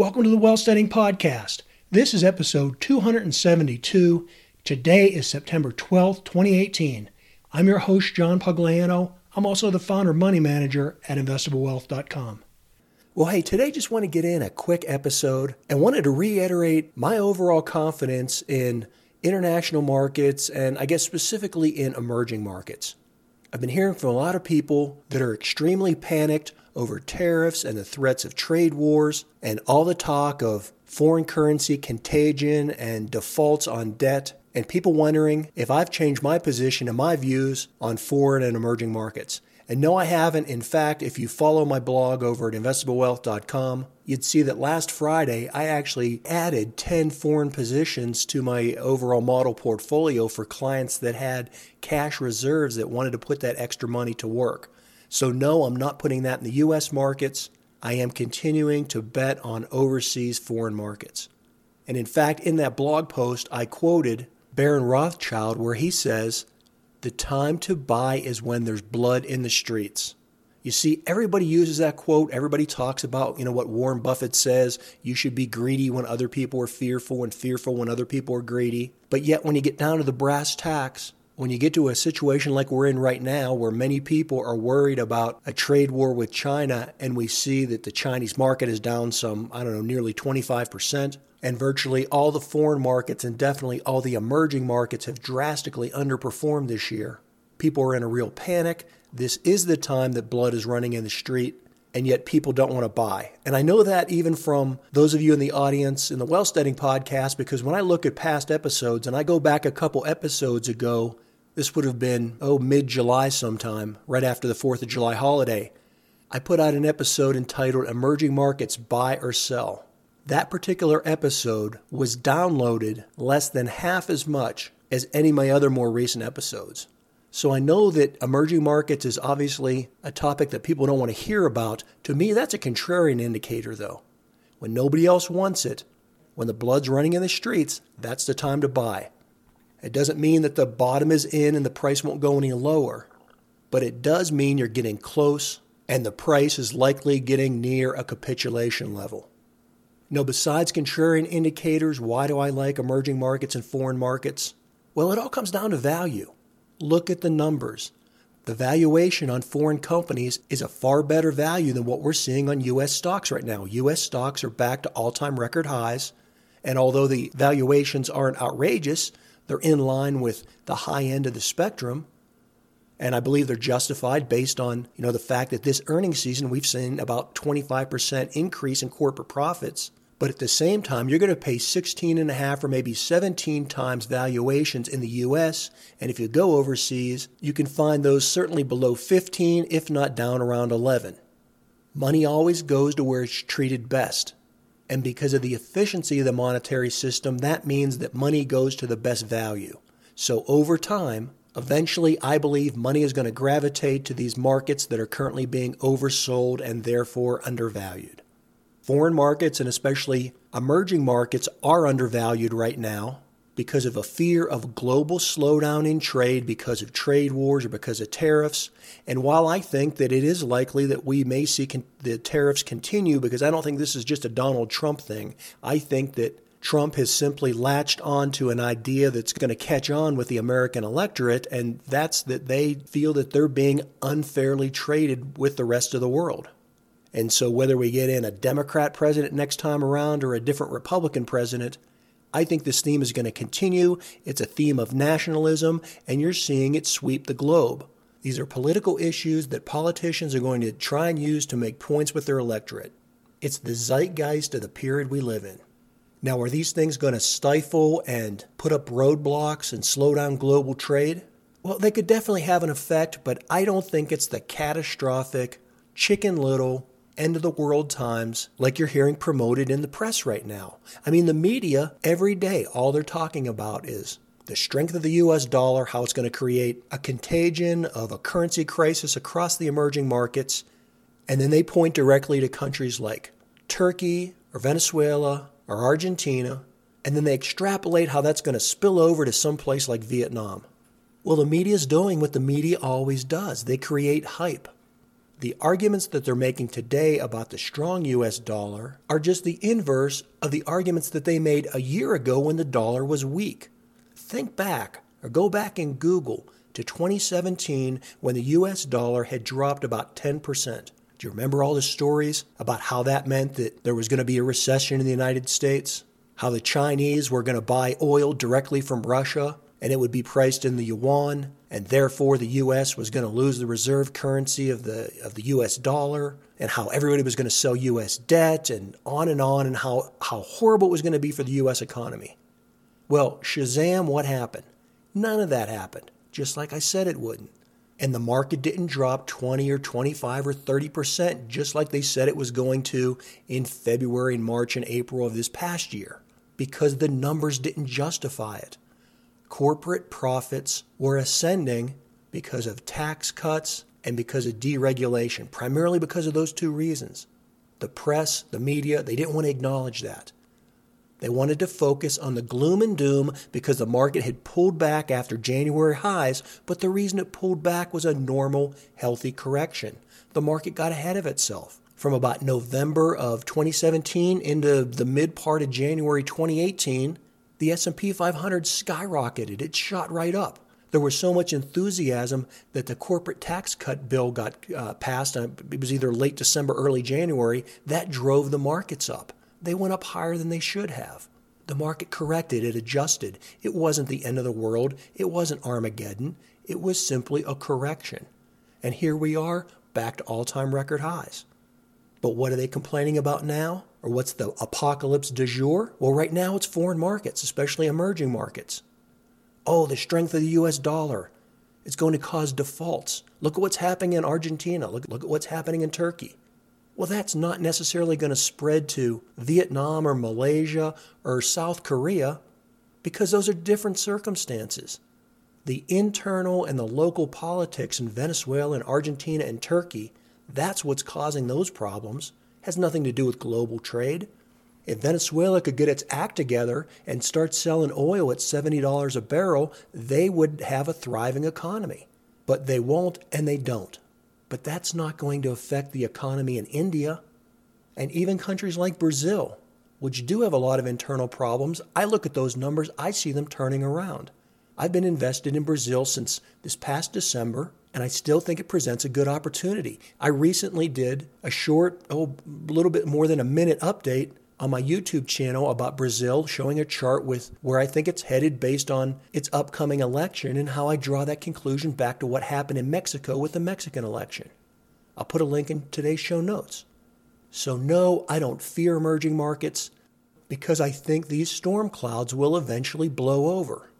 Welcome to the Wealthsteading Podcast. This is episode 272. Today is September 12th, 2018. I'm your host, John Pugliano. I'm also the founder money manager at investablewealth.com. Well, hey, today just want to get in a quick episode and wanted to reiterate my overall confidence in international markets and I guess specifically in emerging markets. I've been hearing from a lot of people that are extremely panicked over tariffs and the threats of trade wars and all the talk of foreign currency contagion and defaults on debt, and people wondering if I've changed my position and my views on foreign and emerging markets. And no, I haven't. In fact, if you follow my blog over at investablewealth.com, you'd see that last Friday I actually added 10 foreign positions to my overall model portfolio for clients that had cash reserves that wanted to put that extra money to work. So, no, I'm not putting that in the US markets. I am continuing to bet on overseas foreign markets. And in fact, in that blog post, I quoted Baron Rothschild, where he says, the time to buy is when there's blood in the streets. You see, everybody uses that quote. Everybody talks about, you know, what Warren Buffett says you should be greedy when other people are fearful and fearful when other people are greedy. But yet, when you get down to the brass tacks, when you get to a situation like we're in right now, where many people are worried about a trade war with China, and we see that the Chinese market is down some, I don't know, nearly 25%, and virtually all the foreign markets and definitely all the emerging markets have drastically underperformed this year. People are in a real panic. This is the time that blood is running in the street, and yet people don't want to buy. And I know that even from those of you in the audience in the Wealthsteading podcast, because when I look at past episodes and I go back a couple episodes ago, this would have been, oh, mid July sometime, right after the 4th of July holiday. I put out an episode entitled Emerging Markets Buy or Sell. That particular episode was downloaded less than half as much as any of my other more recent episodes. So I know that emerging markets is obviously a topic that people don't want to hear about. To me, that's a contrarian indicator, though. When nobody else wants it, when the blood's running in the streets, that's the time to buy. It doesn't mean that the bottom is in and the price won't go any lower, but it does mean you're getting close and the price is likely getting near a capitulation level. Now, besides contrarian indicators, why do I like emerging markets and foreign markets? Well, it all comes down to value. Look at the numbers. The valuation on foreign companies is a far better value than what we're seeing on U.S. stocks right now. U.S. stocks are back to all time record highs. And although the valuations aren't outrageous, they're in line with the high end of the spectrum. And I believe they're justified based on, you know, the fact that this earnings season we've seen about 25% increase in corporate profits. But at the same time, you're going to pay 16 and a half or maybe 17 times valuations in the US. And if you go overseas, you can find those certainly below 15, if not down around 11. Money always goes to where it's treated best. And because of the efficiency of the monetary system, that means that money goes to the best value. So over time, eventually, I believe money is going to gravitate to these markets that are currently being oversold and therefore undervalued. Foreign markets and especially emerging markets are undervalued right now because of a fear of global slowdown in trade because of trade wars or because of tariffs. And while I think that it is likely that we may see con- the tariffs continue, because I don't think this is just a Donald Trump thing, I think that Trump has simply latched on to an idea that's going to catch on with the American electorate, and that's that they feel that they're being unfairly traded with the rest of the world. And so, whether we get in a Democrat president next time around or a different Republican president, I think this theme is going to continue. It's a theme of nationalism, and you're seeing it sweep the globe. These are political issues that politicians are going to try and use to make points with their electorate. It's the zeitgeist of the period we live in. Now, are these things going to stifle and put up roadblocks and slow down global trade? Well, they could definitely have an effect, but I don't think it's the catastrophic, chicken little, end of the world times like you're hearing promoted in the press right now. I mean, the media, every day, all they're talking about is the strength of the US dollar, how it's going to create a contagion of a currency crisis across the emerging markets. And then they point directly to countries like Turkey or Venezuela or Argentina. And then they extrapolate how that's going to spill over to some place like Vietnam. Well, the media is doing what the media always does they create hype. The arguments that they're making today about the strong US dollar are just the inverse of the arguments that they made a year ago when the dollar was weak. Think back or go back and Google to 2017 when the US dollar had dropped about 10%. Do you remember all the stories about how that meant that there was going to be a recession in the United States? How the Chinese were going to buy oil directly from Russia and it would be priced in the yuan, and therefore the U.S. was going to lose the reserve currency of the of the U.S. dollar, and how everybody was going to sell U.S. debt, and on and on, and how how horrible it was going to be for the U.S. economy. Well, Shazam, what happened? None of that happened, just like I said it wouldn't. And the market didn't drop 20 or 25 or 30%, just like they said it was going to in February and March and April of this past year, because the numbers didn't justify it corporate profits were ascending because of tax cuts and because of deregulation, primarily because of those two reasons. The press, the media, they didn't want to acknowledge that. They wanted to focus on the gloom and doom because the market had pulled back after January highs, but the reason it pulled back was a normal, healthy correction. The market got ahead of itself. From about November of 2017 into the mid part of January 2018, the S&P 500 skyrocketed. It shot right up. There was so much enthusiasm that the corporate tax cut bill got uh, passed. It was either late December, early January. That drove the markets up. They went up higher than they should have. The market corrected, it adjusted. It wasn't the end of the world, it wasn't Armageddon. It was simply a correction. And here we are, back to all time record highs. But what are they complaining about now? Or what's the apocalypse du jour? Well, right now it's foreign markets, especially emerging markets. Oh, the strength of the US dollar. It's going to cause defaults. Look at what's happening in Argentina. Look, look at what's happening in Turkey. Well, that's not necessarily going to spread to Vietnam or Malaysia or South Korea because those are different circumstances. The internal and the local politics in Venezuela and Argentina and Turkey that's what's causing those problems. Has nothing to do with global trade. If Venezuela could get its act together and start selling oil at $70 a barrel, they would have a thriving economy. But they won't and they don't. But that's not going to affect the economy in India and even countries like Brazil, which do have a lot of internal problems. I look at those numbers, I see them turning around. I've been invested in Brazil since this past December and I still think it presents a good opportunity. I recently did a short, oh, a little bit more than a minute update on my YouTube channel about Brazil, showing a chart with where I think it's headed based on its upcoming election and how I draw that conclusion back to what happened in Mexico with the Mexican election. I'll put a link in today's show notes. So, no, I don't fear emerging markets because I think these storm clouds will eventually blow over.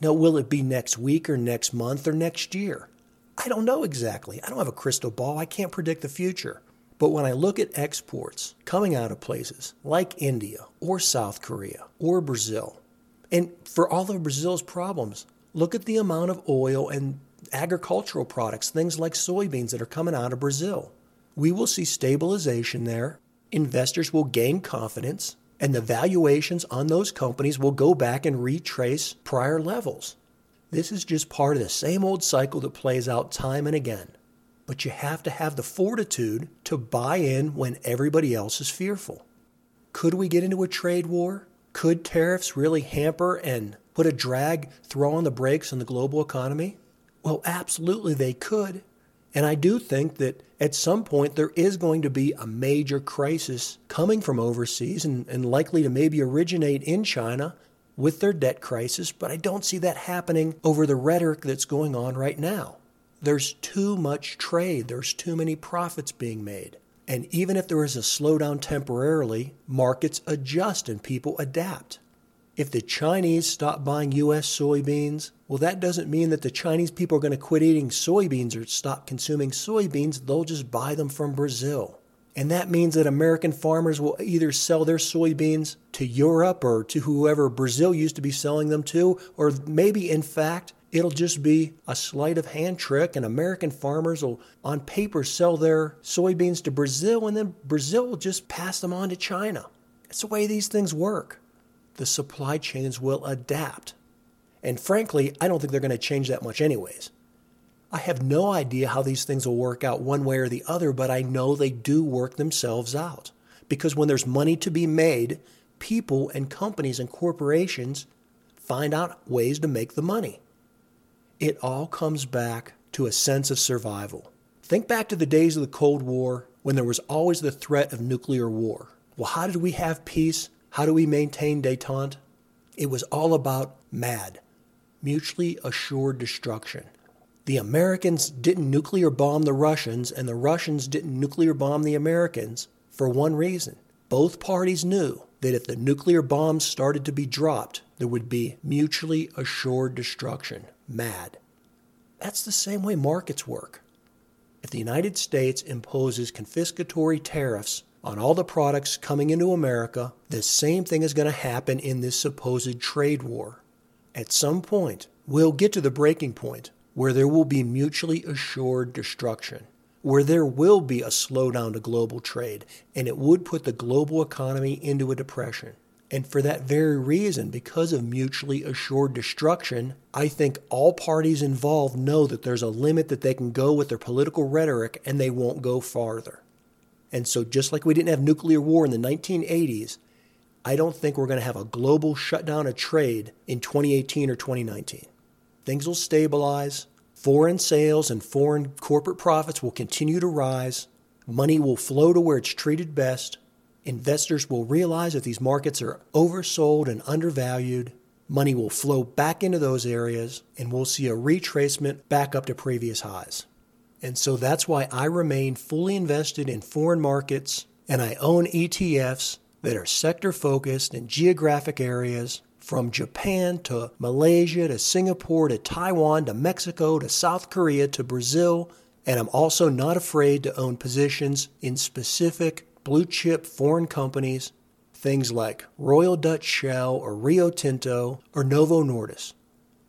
Now, will it be next week or next month or next year? I don't know exactly. I don't have a crystal ball. I can't predict the future. But when I look at exports coming out of places like India or South Korea or Brazil, and for all of Brazil's problems, look at the amount of oil and agricultural products, things like soybeans that are coming out of Brazil. We will see stabilization there. Investors will gain confidence, and the valuations on those companies will go back and retrace prior levels. This is just part of the same old cycle that plays out time and again. But you have to have the fortitude to buy in when everybody else is fearful. Could we get into a trade war? Could tariffs really hamper and put a drag, throw on the brakes on the global economy? Well, absolutely they could. And I do think that at some point there is going to be a major crisis coming from overseas and, and likely to maybe originate in China with their debt crisis, but I don't see that happening over the rhetoric that's going on right now. There's too much trade, there's too many profits being made. And even if there is a slowdown temporarily, markets adjust and people adapt. If the Chinese stop buying U.S. soybeans, well, that doesn't mean that the Chinese people are going to quit eating soybeans or stop consuming soybeans. They'll just buy them from Brazil. And that means that American farmers will either sell their soybeans to Europe or to whoever Brazil used to be selling them to, or maybe in fact, it'll just be a sleight of hand trick and American farmers will, on paper, sell their soybeans to Brazil and then Brazil will just pass them on to China. It's the way these things work. The supply chains will adapt. And frankly, I don't think they're going to change that much, anyways. I have no idea how these things will work out one way or the other, but I know they do work themselves out. Because when there's money to be made, people and companies and corporations find out ways to make the money. It all comes back to a sense of survival. Think back to the days of the Cold War when there was always the threat of nuclear war. Well, how did we have peace? How do we maintain detente? It was all about MAD, mutually assured destruction. The Americans didn't nuclear bomb the Russians, and the Russians didn't nuclear bomb the Americans for one reason. Both parties knew that if the nuclear bombs started to be dropped, there would be mutually assured destruction. MAD. That's the same way markets work. If the United States imposes confiscatory tariffs on all the products coming into America, the same thing is going to happen in this supposed trade war. At some point, we'll get to the breaking point where there will be mutually assured destruction, where there will be a slowdown to global trade, and it would put the global economy into a depression. And for that very reason, because of mutually assured destruction, I think all parties involved know that there's a limit that they can go with their political rhetoric and they won't go farther. And so, just like we didn't have nuclear war in the 1980s, I don't think we're going to have a global shutdown of trade in 2018 or 2019. Things will stabilize. Foreign sales and foreign corporate profits will continue to rise. Money will flow to where it's treated best investors will realize that these markets are oversold and undervalued. Money will flow back into those areas, and we'll see a retracement back up to previous highs. And so that's why I remain fully invested in foreign markets and I own ETFs that are sector focused in geographic areas from Japan to Malaysia to Singapore to Taiwan to Mexico to South Korea to Brazil. And I'm also not afraid to own positions in specific blue chip foreign companies, things like Royal Dutch Shell or Rio Tinto or Novo Nordisk.